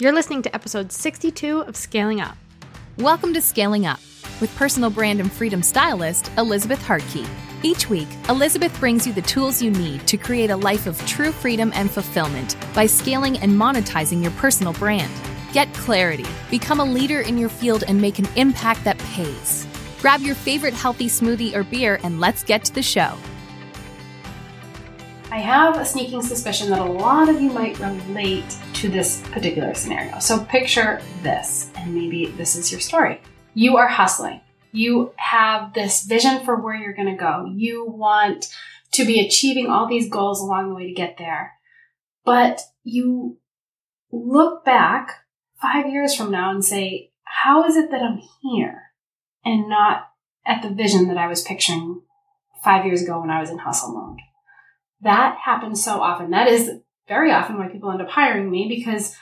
You're listening to episode 62 of Scaling Up. Welcome to Scaling Up with personal brand and freedom stylist Elizabeth Hartke. Each week, Elizabeth brings you the tools you need to create a life of true freedom and fulfillment by scaling and monetizing your personal brand. Get clarity, become a leader in your field, and make an impact that pays. Grab your favorite healthy smoothie or beer and let's get to the show. I have a sneaking suspicion that a lot of you might relate to this particular scenario. So picture this, and maybe this is your story. You are hustling. You have this vision for where you're going to go. You want to be achieving all these goals along the way to get there. But you look back five years from now and say, how is it that I'm here and not at the vision that I was picturing five years ago when I was in hustle mode? That happens so often. That is very often why people end up hiring me because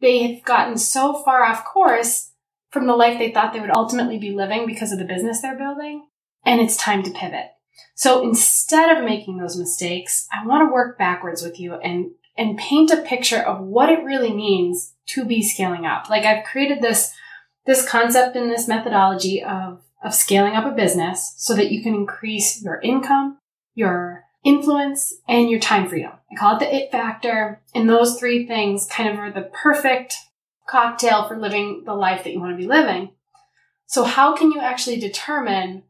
they have gotten so far off course from the life they thought they would ultimately be living because of the business they're building. And it's time to pivot. So instead of making those mistakes, I want to work backwards with you and, and paint a picture of what it really means to be scaling up. Like I've created this, this concept and this methodology of, of scaling up a business so that you can increase your income, your influence, and your time freedom. I call it the it factor. And those three things kind of are the perfect cocktail for living the life that you want to be living. So how can you actually determine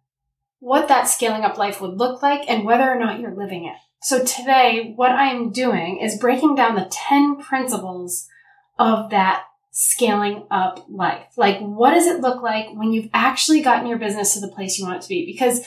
what that scaling up life would look like and whether or not you're living it? So today, what I'm doing is breaking down the 10 principles of that scaling up life. Like, what does it look like when you've actually gotten your business to the place you want it to be? Because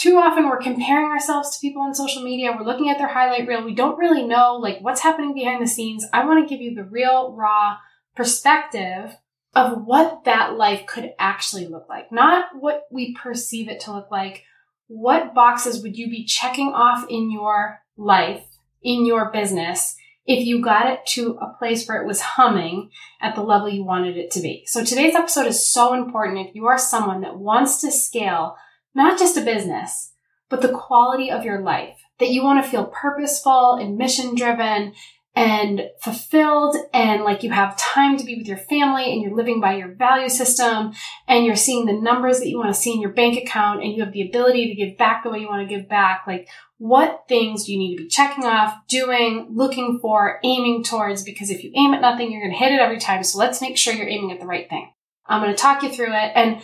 too often we're comparing ourselves to people on social media. We're looking at their highlight reel. We don't really know like what's happening behind the scenes. I want to give you the real raw perspective of what that life could actually look like. Not what we perceive it to look like. What boxes would you be checking off in your life, in your business, if you got it to a place where it was humming at the level you wanted it to be? So today's episode is so important if you are someone that wants to scale not just a business, but the quality of your life. That you want to feel purposeful and mission driven and fulfilled and like you have time to be with your family and you're living by your value system and you're seeing the numbers that you want to see in your bank account and you have the ability to give back the way you want to give back. Like what things do you need to be checking off, doing, looking for, aiming towards? Because if you aim at nothing, you're going to hit it every time. So let's make sure you're aiming at the right thing. I'm going to talk you through it. And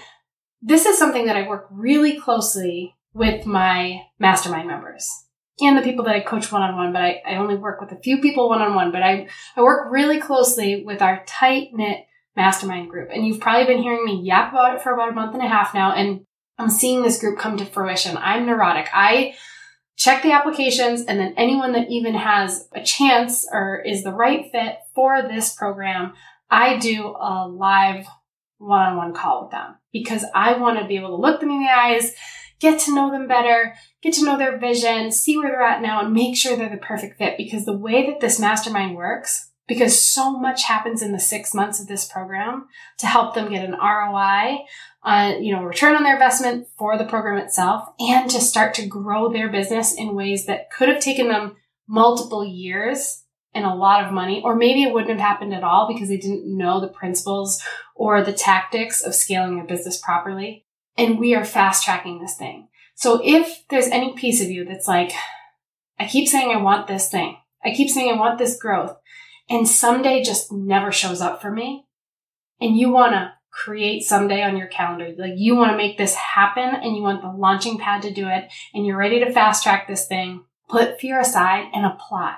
this is something that I work really closely with my mastermind members and the people that I coach one on one, but I, I only work with a few people one on one, but I, I work really closely with our tight knit mastermind group. And you've probably been hearing me yap about it for about a month and a half now. And I'm seeing this group come to fruition. I'm neurotic. I check the applications and then anyone that even has a chance or is the right fit for this program, I do a live one-on-one call with them because I want to be able to look them in the eyes, get to know them better, get to know their vision, see where they're at now and make sure they're the perfect fit because the way that this mastermind works, because so much happens in the six months of this program to help them get an ROI, uh, you know, return on their investment for the program itself and to start to grow their business in ways that could have taken them multiple years and a lot of money, or maybe it wouldn't have happened at all because they didn't know the principles or the tactics of scaling a business properly. And we are fast tracking this thing. So if there's any piece of you that's like, I keep saying I want this thing. I keep saying I want this growth and someday just never shows up for me and you want to create someday on your calendar. Like you want to make this happen and you want the launching pad to do it and you're ready to fast track this thing. Put fear aside and apply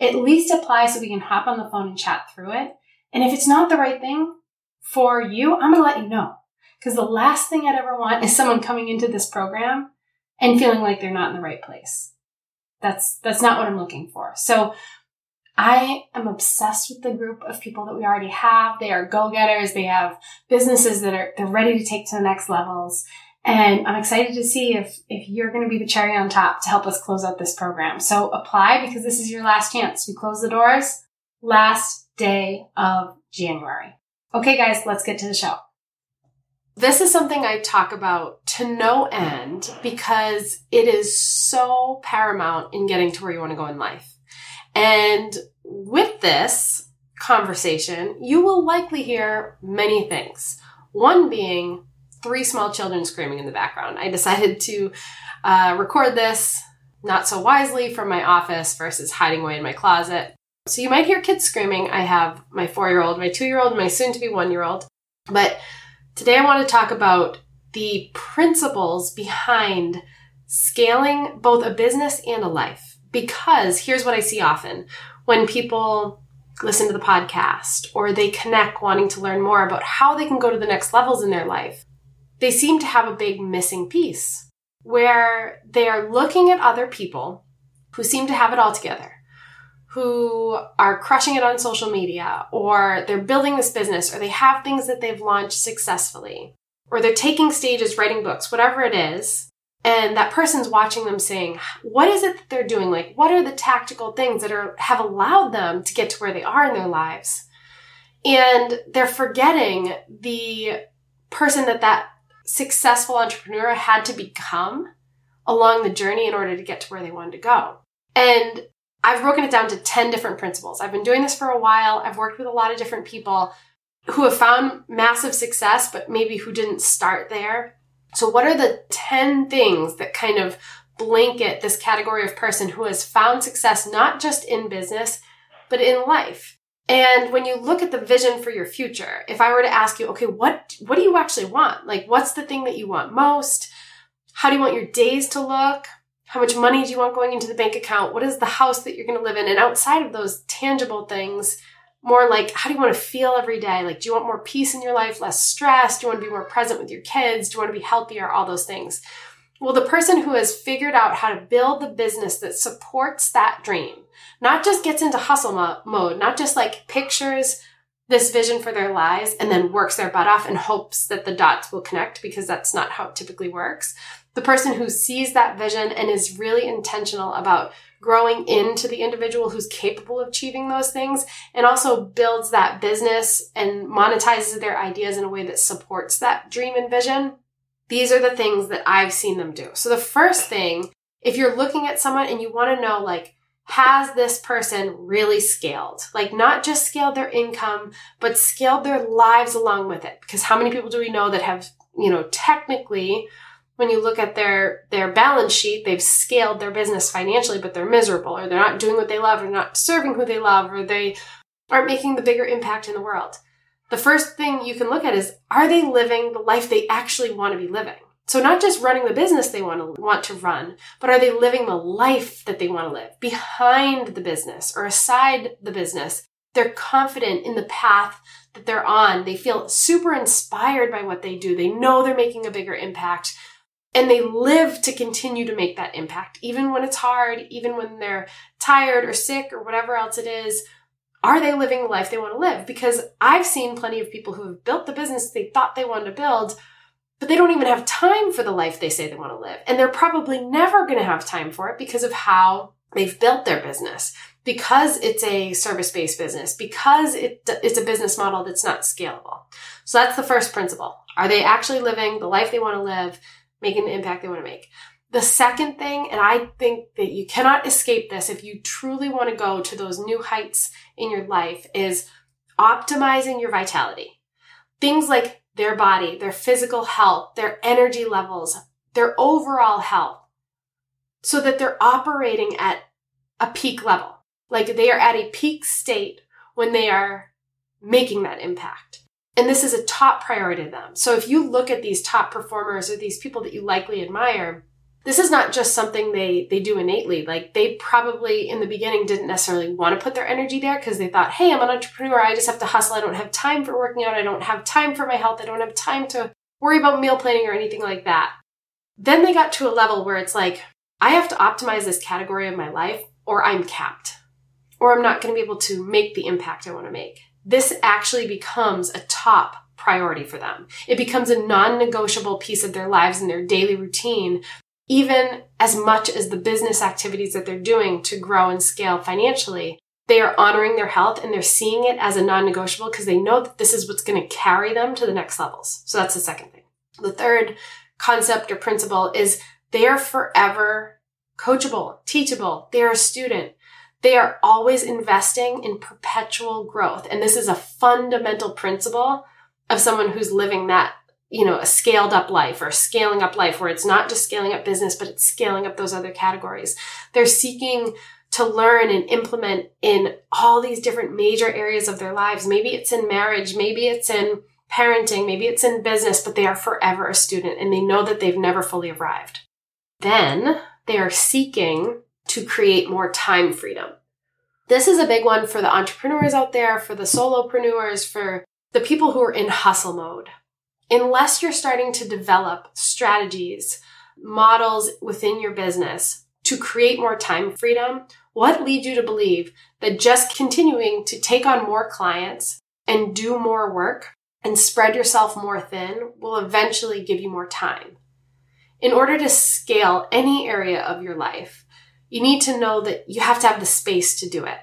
at least apply so we can hop on the phone and chat through it. And if it's not the right thing for you, I'm going to let you know. Because the last thing I'd ever want is someone coming into this program and feeling like they're not in the right place. That's, that's not what I'm looking for. So I am obsessed with the group of people that we already have. They are go-getters. They have businesses that are, they're ready to take to the next levels. And I'm excited to see if, if you're going to be the cherry on top to help us close out this program. So apply because this is your last chance. We close the doors last day of January. Okay, guys, let's get to the show. This is something I talk about to no end because it is so paramount in getting to where you want to go in life. And with this conversation, you will likely hear many things. One being three small children screaming in the background. I decided to uh, record this not so wisely from my office versus hiding away in my closet. So you might hear kids screaming. I have my four year old, my two year old, my soon to be one year old. But today I want to talk about the principles behind scaling both a business and a life. Because here's what I see often when people listen to the podcast or they connect wanting to learn more about how they can go to the next levels in their life, they seem to have a big missing piece where they are looking at other people who seem to have it all together, who are crushing it on social media, or they're building this business, or they have things that they've launched successfully, or they're taking stages, writing books, whatever it is. And that person's watching them saying, what is it that they're doing? Like, what are the tactical things that are, have allowed them to get to where they are in their lives? And they're forgetting the person that that successful entrepreneur had to become along the journey in order to get to where they wanted to go. And I've broken it down to 10 different principles. I've been doing this for a while. I've worked with a lot of different people who have found massive success, but maybe who didn't start there. So, what are the 10 things that kind of blanket this category of person who has found success not just in business, but in life? And when you look at the vision for your future, if I were to ask you, okay, what, what do you actually want? Like, what's the thing that you want most? How do you want your days to look? How much money do you want going into the bank account? What is the house that you're going to live in? And outside of those tangible things, more like, how do you want to feel every day? Like, do you want more peace in your life, less stress? Do you want to be more present with your kids? Do you want to be healthier? All those things. Well, the person who has figured out how to build the business that supports that dream, not just gets into hustle mo- mode, not just like pictures this vision for their lives and then works their butt off and hopes that the dots will connect because that's not how it typically works. The person who sees that vision and is really intentional about growing into the individual who's capable of achieving those things and also builds that business and monetizes their ideas in a way that supports that dream and vision these are the things that I've seen them do. So the first thing, if you're looking at someone and you want to know, like, has this person really scaled? Like, not just scaled their income, but scaled their lives along with it. Because how many people do we know that have, you know, technically, when you look at their their balance sheet, they've scaled their business financially, but they're miserable, or they're not doing what they love, or not serving who they love, or they aren't making the bigger impact in the world the first thing you can look at is are they living the life they actually want to be living? So not just running the business they want to want to run, but are they living the life that they want to live behind the business or aside the business? They're confident in the path that they're on. They feel super inspired by what they do. They know they're making a bigger impact and they live to continue to make that impact, even when it's hard, even when they're tired or sick or whatever else it is, are they living the life they want to live? Because I've seen plenty of people who have built the business they thought they wanted to build, but they don't even have time for the life they say they want to live. And they're probably never going to have time for it because of how they've built their business, because it's a service based business, because it, it's a business model that's not scalable. So that's the first principle. Are they actually living the life they want to live, making the impact they want to make? The second thing, and I think that you cannot escape this if you truly want to go to those new heights in your life, is optimizing your vitality. Things like their body, their physical health, their energy levels, their overall health, so that they're operating at a peak level. Like they are at a peak state when they are making that impact. And this is a top priority to them. So if you look at these top performers or these people that you likely admire, this is not just something they they do innately. Like they probably in the beginning didn't necessarily want to put their energy there because they thought hey i'm an entrepreneur. I just have to hustle. I don't have time for working out. I don't have time for my health. I don't have time to worry about meal planning or anything like that. Then they got to a level where it's like i have to optimize this category of my life or i'm capped or i'm not going to be able to make the impact i want to make. This actually becomes a top priority for them. It becomes a non negotiable piece of their lives and their daily routine even as much as the business activities that they're doing to grow and scale financially, they are honoring their health and they're seeing it as a non negotiable because they know that this is what's going to carry them to the next levels. So that's the second thing. The third concept or principle is they are forever coachable, teachable. They are a student. They are always investing in perpetual growth. And this is a fundamental principle of someone who's living that, you know, a scaled up life or scaling up life where it's not just scaling up business, but it's scaling up those other categories. They're seeking to learn and implement in all these different major areas of their lives. Maybe it's in marriage, maybe it's in parenting, maybe it's in business, but they are forever a student and they know that they've never fully arrived. Then they are seeking to create more time freedom. This is a big one for the entrepreneurs out there, for the solopreneurs, for the people who are in hustle mode. Unless you're starting to develop strategies, models within your business to create more time freedom, what leads you to believe that just continuing to take on more clients and do more work and spread yourself more thin will eventually give you more time? In order to scale any area of your life, you need to know that you have to have the space to do it.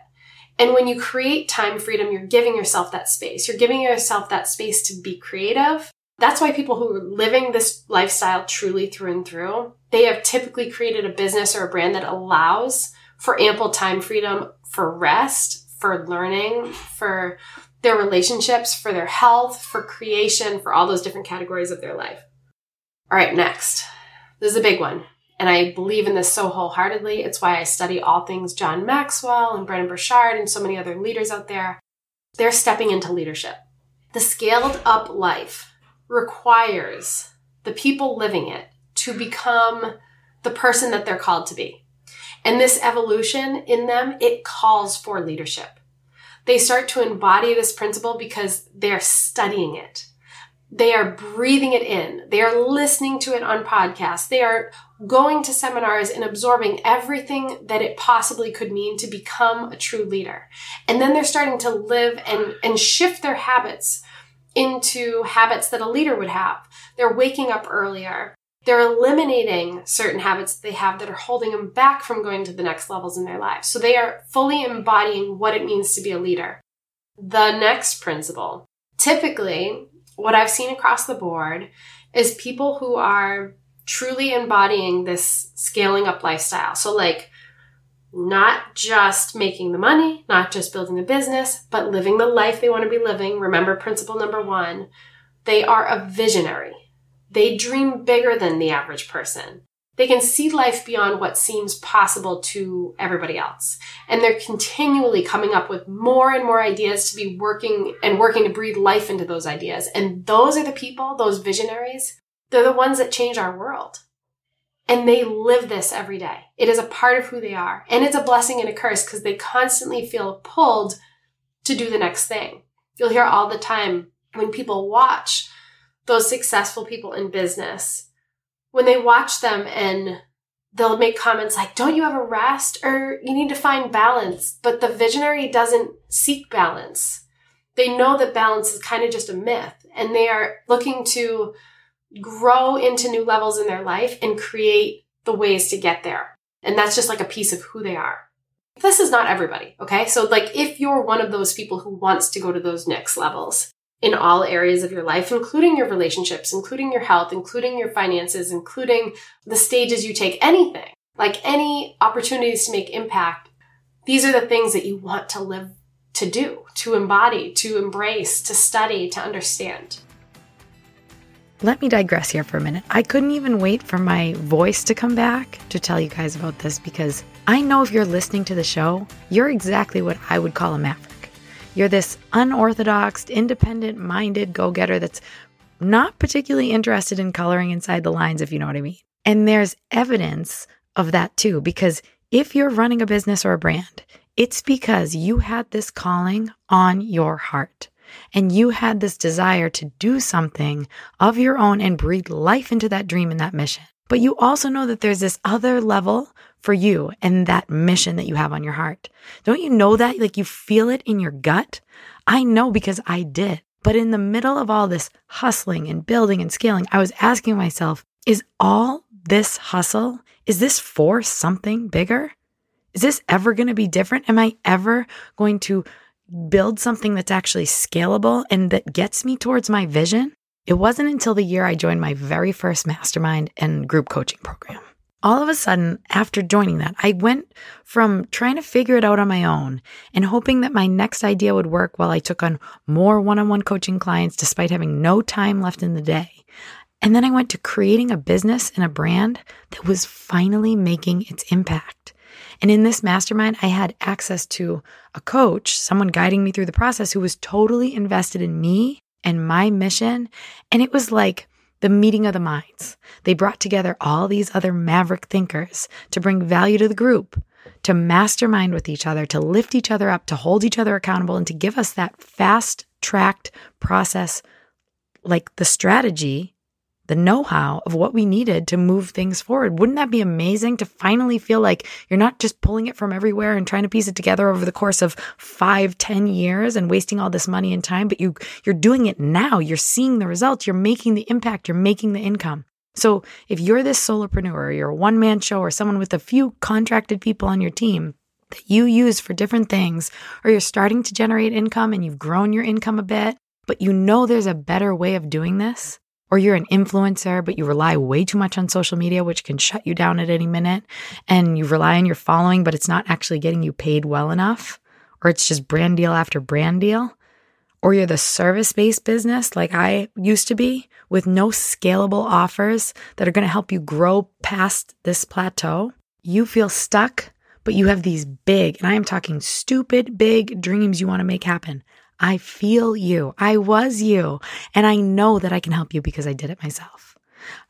And when you create time freedom, you're giving yourself that space. You're giving yourself that space to be creative. That's why people who are living this lifestyle truly through and through, they have typically created a business or a brand that allows for ample time freedom for rest, for learning, for their relationships, for their health, for creation, for all those different categories of their life. All right, next. This is a big one. And I believe in this so wholeheartedly. It's why I study all things John Maxwell and Brendon Burchard and so many other leaders out there. They're stepping into leadership. The scaled up life requires the people living it to become the person that they're called to be. And this evolution in them, it calls for leadership. They start to embody this principle because they're studying it. They are breathing it in. They are listening to it on podcasts. They are going to seminars and absorbing everything that it possibly could mean to become a true leader. And then they're starting to live and, and shift their habits into habits that a leader would have. They're waking up earlier. They're eliminating certain habits that they have that are holding them back from going to the next levels in their lives. So they are fully embodying what it means to be a leader. The next principle. Typically, what I've seen across the board is people who are truly embodying this scaling up lifestyle. So, like, not just making the money, not just building the business, but living the life they want to be living. Remember principle number one they are a visionary. They dream bigger than the average person. They can see life beyond what seems possible to everybody else. And they're continually coming up with more and more ideas to be working and working to breathe life into those ideas. And those are the people, those visionaries, they're the ones that change our world. And they live this every day. It is a part of who they are. And it's a blessing and a curse because they constantly feel pulled to do the next thing. You'll hear all the time when people watch those successful people in business when they watch them and they'll make comments like, don't you ever rest? Or you need to find balance. But the visionary doesn't seek balance. They know that balance is kind of just a myth and they are looking to grow into new levels in their life and create the ways to get there. And that's just like a piece of who they are. This is not everybody, okay? So like if you're one of those people who wants to go to those next levels, in all areas of your life, including your relationships, including your health, including your finances, including the stages you take, anything, like any opportunities to make impact. These are the things that you want to live to do, to embody, to embrace, to study, to understand. Let me digress here for a minute. I couldn't even wait for my voice to come back to tell you guys about this because I know if you're listening to the show, you're exactly what I would call a maverick. You're this unorthodox, independent minded go getter that's not particularly interested in coloring inside the lines, if you know what I mean. And there's evidence of that too, because if you're running a business or a brand, it's because you had this calling on your heart and you had this desire to do something of your own and breathe life into that dream and that mission. But you also know that there's this other level for you and that mission that you have on your heart. Don't you know that? Like you feel it in your gut? I know because I did. But in the middle of all this hustling and building and scaling, I was asking myself, is all this hustle, is this for something bigger? Is this ever going to be different? Am I ever going to build something that's actually scalable and that gets me towards my vision? It wasn't until the year I joined my very first mastermind and group coaching program. all of a sudden, after joining that, I went from trying to figure it out on my own and hoping that my next idea would work while I took on more one on one coaching clients despite having no time left in the day. And then I went to creating a business and a brand that was finally making its impact. And in this mastermind, I had access to a coach, someone guiding me through the process who was totally invested in me and my mission. And it was like, the meeting of the minds. They brought together all these other maverick thinkers to bring value to the group, to mastermind with each other, to lift each other up, to hold each other accountable, and to give us that fast tracked process, like the strategy the know how of what we needed to move things forward. Wouldn't that be amazing to finally feel like you're not just pulling it from everywhere and trying to piece it together over the course of five, ten years and wasting all this money and time, but you, you're doing it now. You're seeing the results. You're making the impact. You're making the income. So if you're this solopreneur or you're a one man show or someone with a few contracted people on your team, that you use for different things, or you're starting to generate income and you've grown your income a bit, but you know there's a better way of doing this, or you're an influencer, but you rely way too much on social media, which can shut you down at any minute, and you rely on your following, but it's not actually getting you paid well enough, or it's just brand deal after brand deal, or you're the service based business like I used to be with no scalable offers that are going to help you grow past this plateau, you feel stuck, but you have these big, and I am talking stupid big dreams you want to make happen. I feel you. I was you. And I know that I can help you because I did it myself.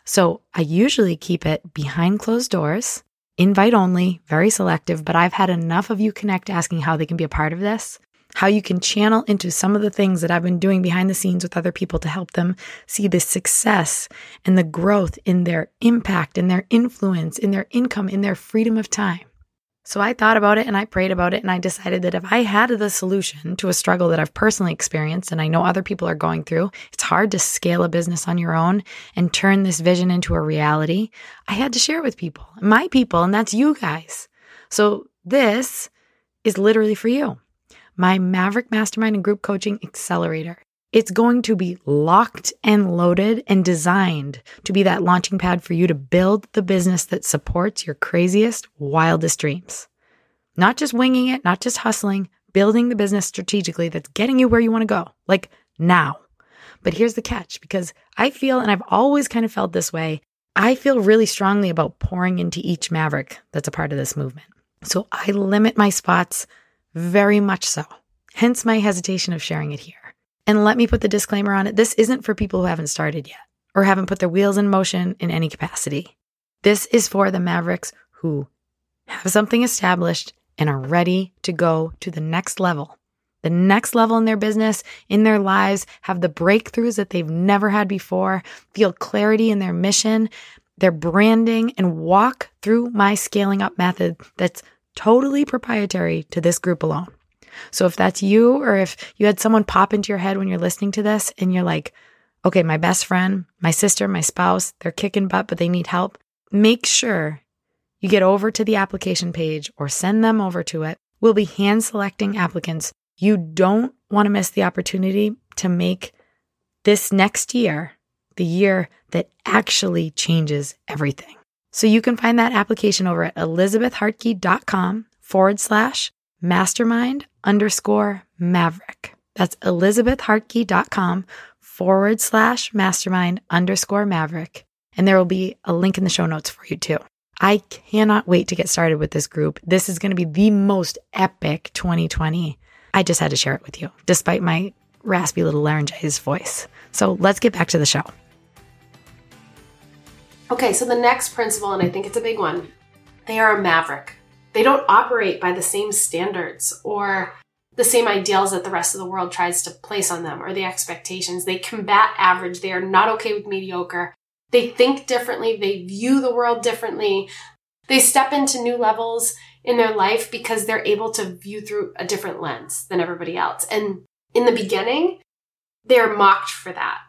So I usually keep it behind closed doors, invite only, very selective, but I've had enough of you connect asking how they can be a part of this, how you can channel into some of the things that I've been doing behind the scenes with other people to help them see the success and the growth in their impact, in their influence, in their income, in their freedom of time. So I thought about it and I prayed about it and I decided that if I had the solution to a struggle that I've personally experienced and I know other people are going through, it's hard to scale a business on your own and turn this vision into a reality. I had to share it with people, my people, and that's you guys. So this is literally for you. My Maverick Mastermind and Group Coaching Accelerator. It's going to be locked and loaded and designed to be that launching pad for you to build the business that supports your craziest, wildest dreams. Not just winging it, not just hustling, building the business strategically that's getting you where you want to go, like now. But here's the catch because I feel, and I've always kind of felt this way, I feel really strongly about pouring into each maverick that's a part of this movement. So I limit my spots very much so, hence my hesitation of sharing it here. And let me put the disclaimer on it this isn't for people who haven't started yet or haven't put their wheels in motion in any capacity. This is for the Mavericks who have something established and are ready to go to the next level. The next level in their business, in their lives, have the breakthroughs that they've never had before, feel clarity in their mission, their branding, and walk through my scaling up method that's totally proprietary to this group alone. So if that's you, or if you had someone pop into your head when you're listening to this and you're like, okay, my best friend, my sister, my spouse, they're kicking butt, but they need help, make sure you get over to the application page or send them over to it. We'll be hand selecting applicants. You don't want to miss the opportunity to make this next year the year that actually changes everything. So you can find that application over at elizabethhartke.com forward slash mastermind underscore maverick. That's elizabethhartke.com forward slash mastermind underscore maverick. And there will be a link in the show notes for you too. I cannot wait to get started with this group. This is going to be the most epic 2020. I just had to share it with you, despite my raspy little laryngitis voice. So let's get back to the show. Okay, so the next principle, and I think it's a big one, they are a maverick. They don't operate by the same standards or the same ideals that the rest of the world tries to place on them or the expectations. They combat average. They are not okay with mediocre. They think differently. They view the world differently. They step into new levels in their life because they're able to view through a different lens than everybody else. And in the beginning, they're mocked for that,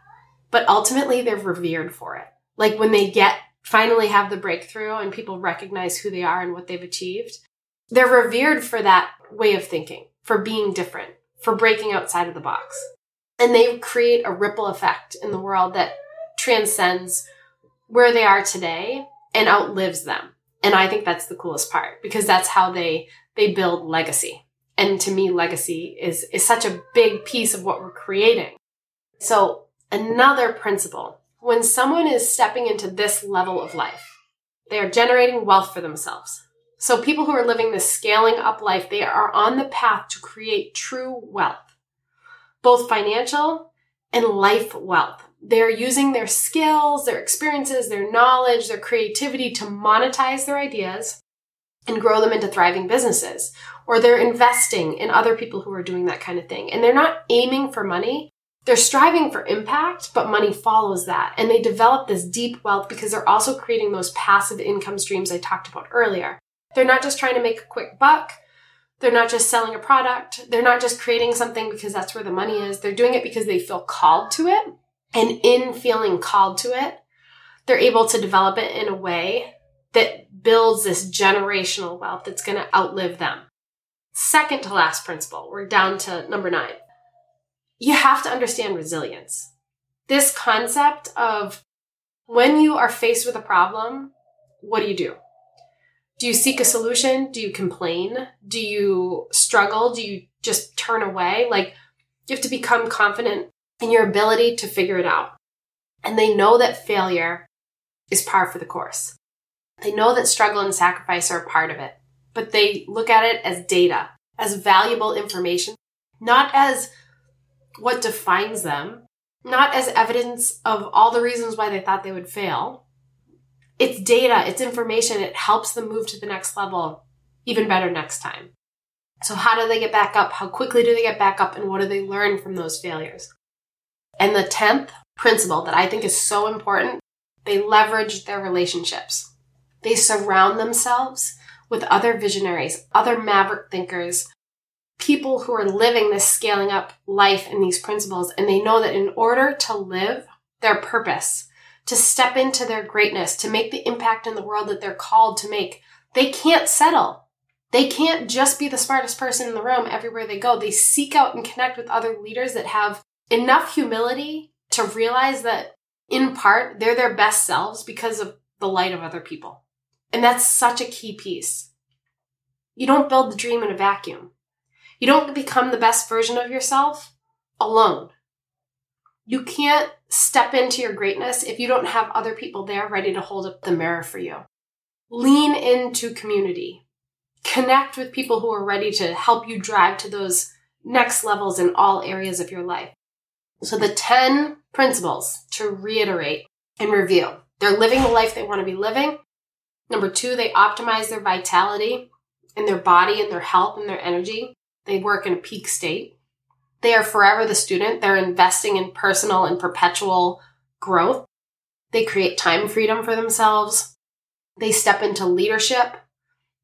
but ultimately they're revered for it. Like when they get finally have the breakthrough and people recognize who they are and what they've achieved, they're revered for that way of thinking, for being different, for breaking outside of the box. And they create a ripple effect in the world that transcends where they are today and outlives them. And I think that's the coolest part because that's how they they build legacy. And to me, legacy is is such a big piece of what we're creating. So another principle, when someone is stepping into this level of life, they are generating wealth for themselves. So people who are living this scaling up life, they are on the path to create true wealth, both financial and life wealth. They're using their skills, their experiences, their knowledge, their creativity to monetize their ideas and grow them into thriving businesses. Or they're investing in other people who are doing that kind of thing. And they're not aiming for money. They're striving for impact, but money follows that. And they develop this deep wealth because they're also creating those passive income streams I talked about earlier. They're not just trying to make a quick buck. They're not just selling a product. They're not just creating something because that's where the money is. They're doing it because they feel called to it. And in feeling called to it, they're able to develop it in a way that builds this generational wealth that's going to outlive them. Second to last principle, we're down to number nine. You have to understand resilience. This concept of when you are faced with a problem, what do you do? Do you seek a solution? Do you complain? Do you struggle? Do you just turn away? Like, you have to become confident in your ability to figure it out. And they know that failure is par for the course. They know that struggle and sacrifice are a part of it, but they look at it as data, as valuable information, not as what defines them, not as evidence of all the reasons why they thought they would fail, it's data, it's information. It helps them move to the next level even better next time. So, how do they get back up? How quickly do they get back up? And what do they learn from those failures? And the 10th principle that I think is so important they leverage their relationships. They surround themselves with other visionaries, other maverick thinkers, people who are living this scaling up life and these principles. And they know that in order to live their purpose, to step into their greatness, to make the impact in the world that they're called to make. They can't settle. They can't just be the smartest person in the room everywhere they go. They seek out and connect with other leaders that have enough humility to realize that in part they're their best selves because of the light of other people. And that's such a key piece. You don't build the dream in a vacuum. You don't become the best version of yourself alone. You can't step into your greatness if you don't have other people there ready to hold up the mirror for you. Lean into community. Connect with people who are ready to help you drive to those next levels in all areas of your life. So the 10 principles to reiterate and review. They're living the life they want to be living. Number two, they optimize their vitality and their body and their health and their energy. They work in a peak state. They are forever the student. They're investing in personal and perpetual growth. They create time freedom for themselves. They step into leadership.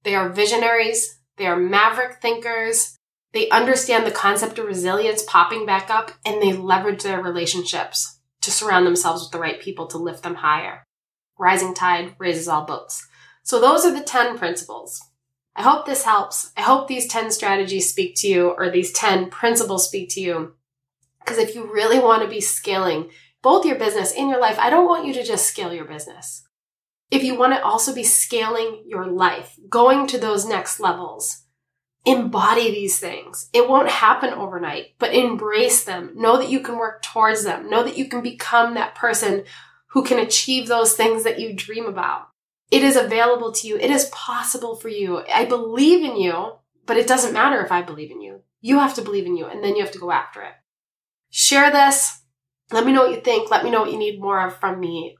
They are visionaries. They are maverick thinkers. They understand the concept of resilience popping back up and they leverage their relationships to surround themselves with the right people to lift them higher. Rising tide raises all boats. So those are the 10 principles. I hope this helps. I hope these 10 strategies speak to you or these 10 principles speak to you. Because if you really want to be scaling both your business and your life, I don't want you to just scale your business. If you want to also be scaling your life, going to those next levels, embody these things. It won't happen overnight, but embrace them. Know that you can work towards them. Know that you can become that person who can achieve those things that you dream about. It is available to you. It is possible for you. I believe in you, but it doesn't matter if I believe in you. You have to believe in you and then you have to go after it. Share this. Let me know what you think. Let me know what you need more of from me.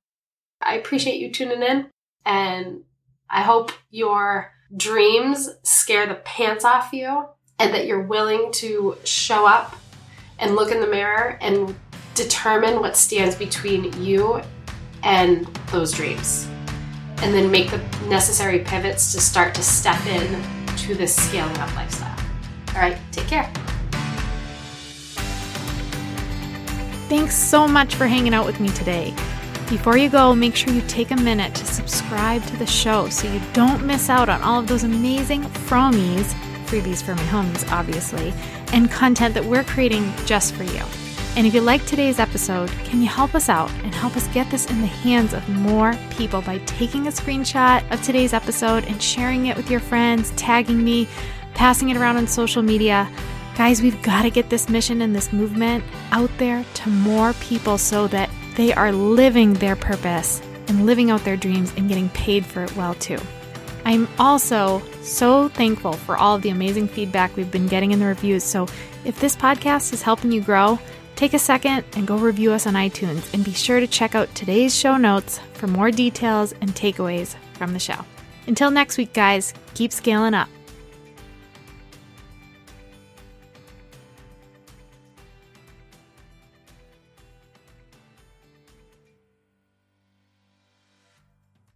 I appreciate you tuning in and I hope your dreams scare the pants off you and that you're willing to show up and look in the mirror and determine what stands between you and those dreams and then make the necessary pivots to start to step in to this scaling up lifestyle. All right, take care. Thanks so much for hanging out with me today. Before you go, make sure you take a minute to subscribe to the show so you don't miss out on all of those amazing fromies, freebies for my homies, obviously, and content that we're creating just for you. And if you like today's episode, can you help us out and help us get this in the hands of more people by taking a screenshot of today's episode and sharing it with your friends, tagging me, passing it around on social media? Guys, we've got to get this mission and this movement out there to more people so that they are living their purpose and living out their dreams and getting paid for it well too. I'm also so thankful for all of the amazing feedback we've been getting in the reviews. So if this podcast is helping you grow, Take a second and go review us on iTunes and be sure to check out today's show notes for more details and takeaways from the show. Until next week, guys, keep scaling up.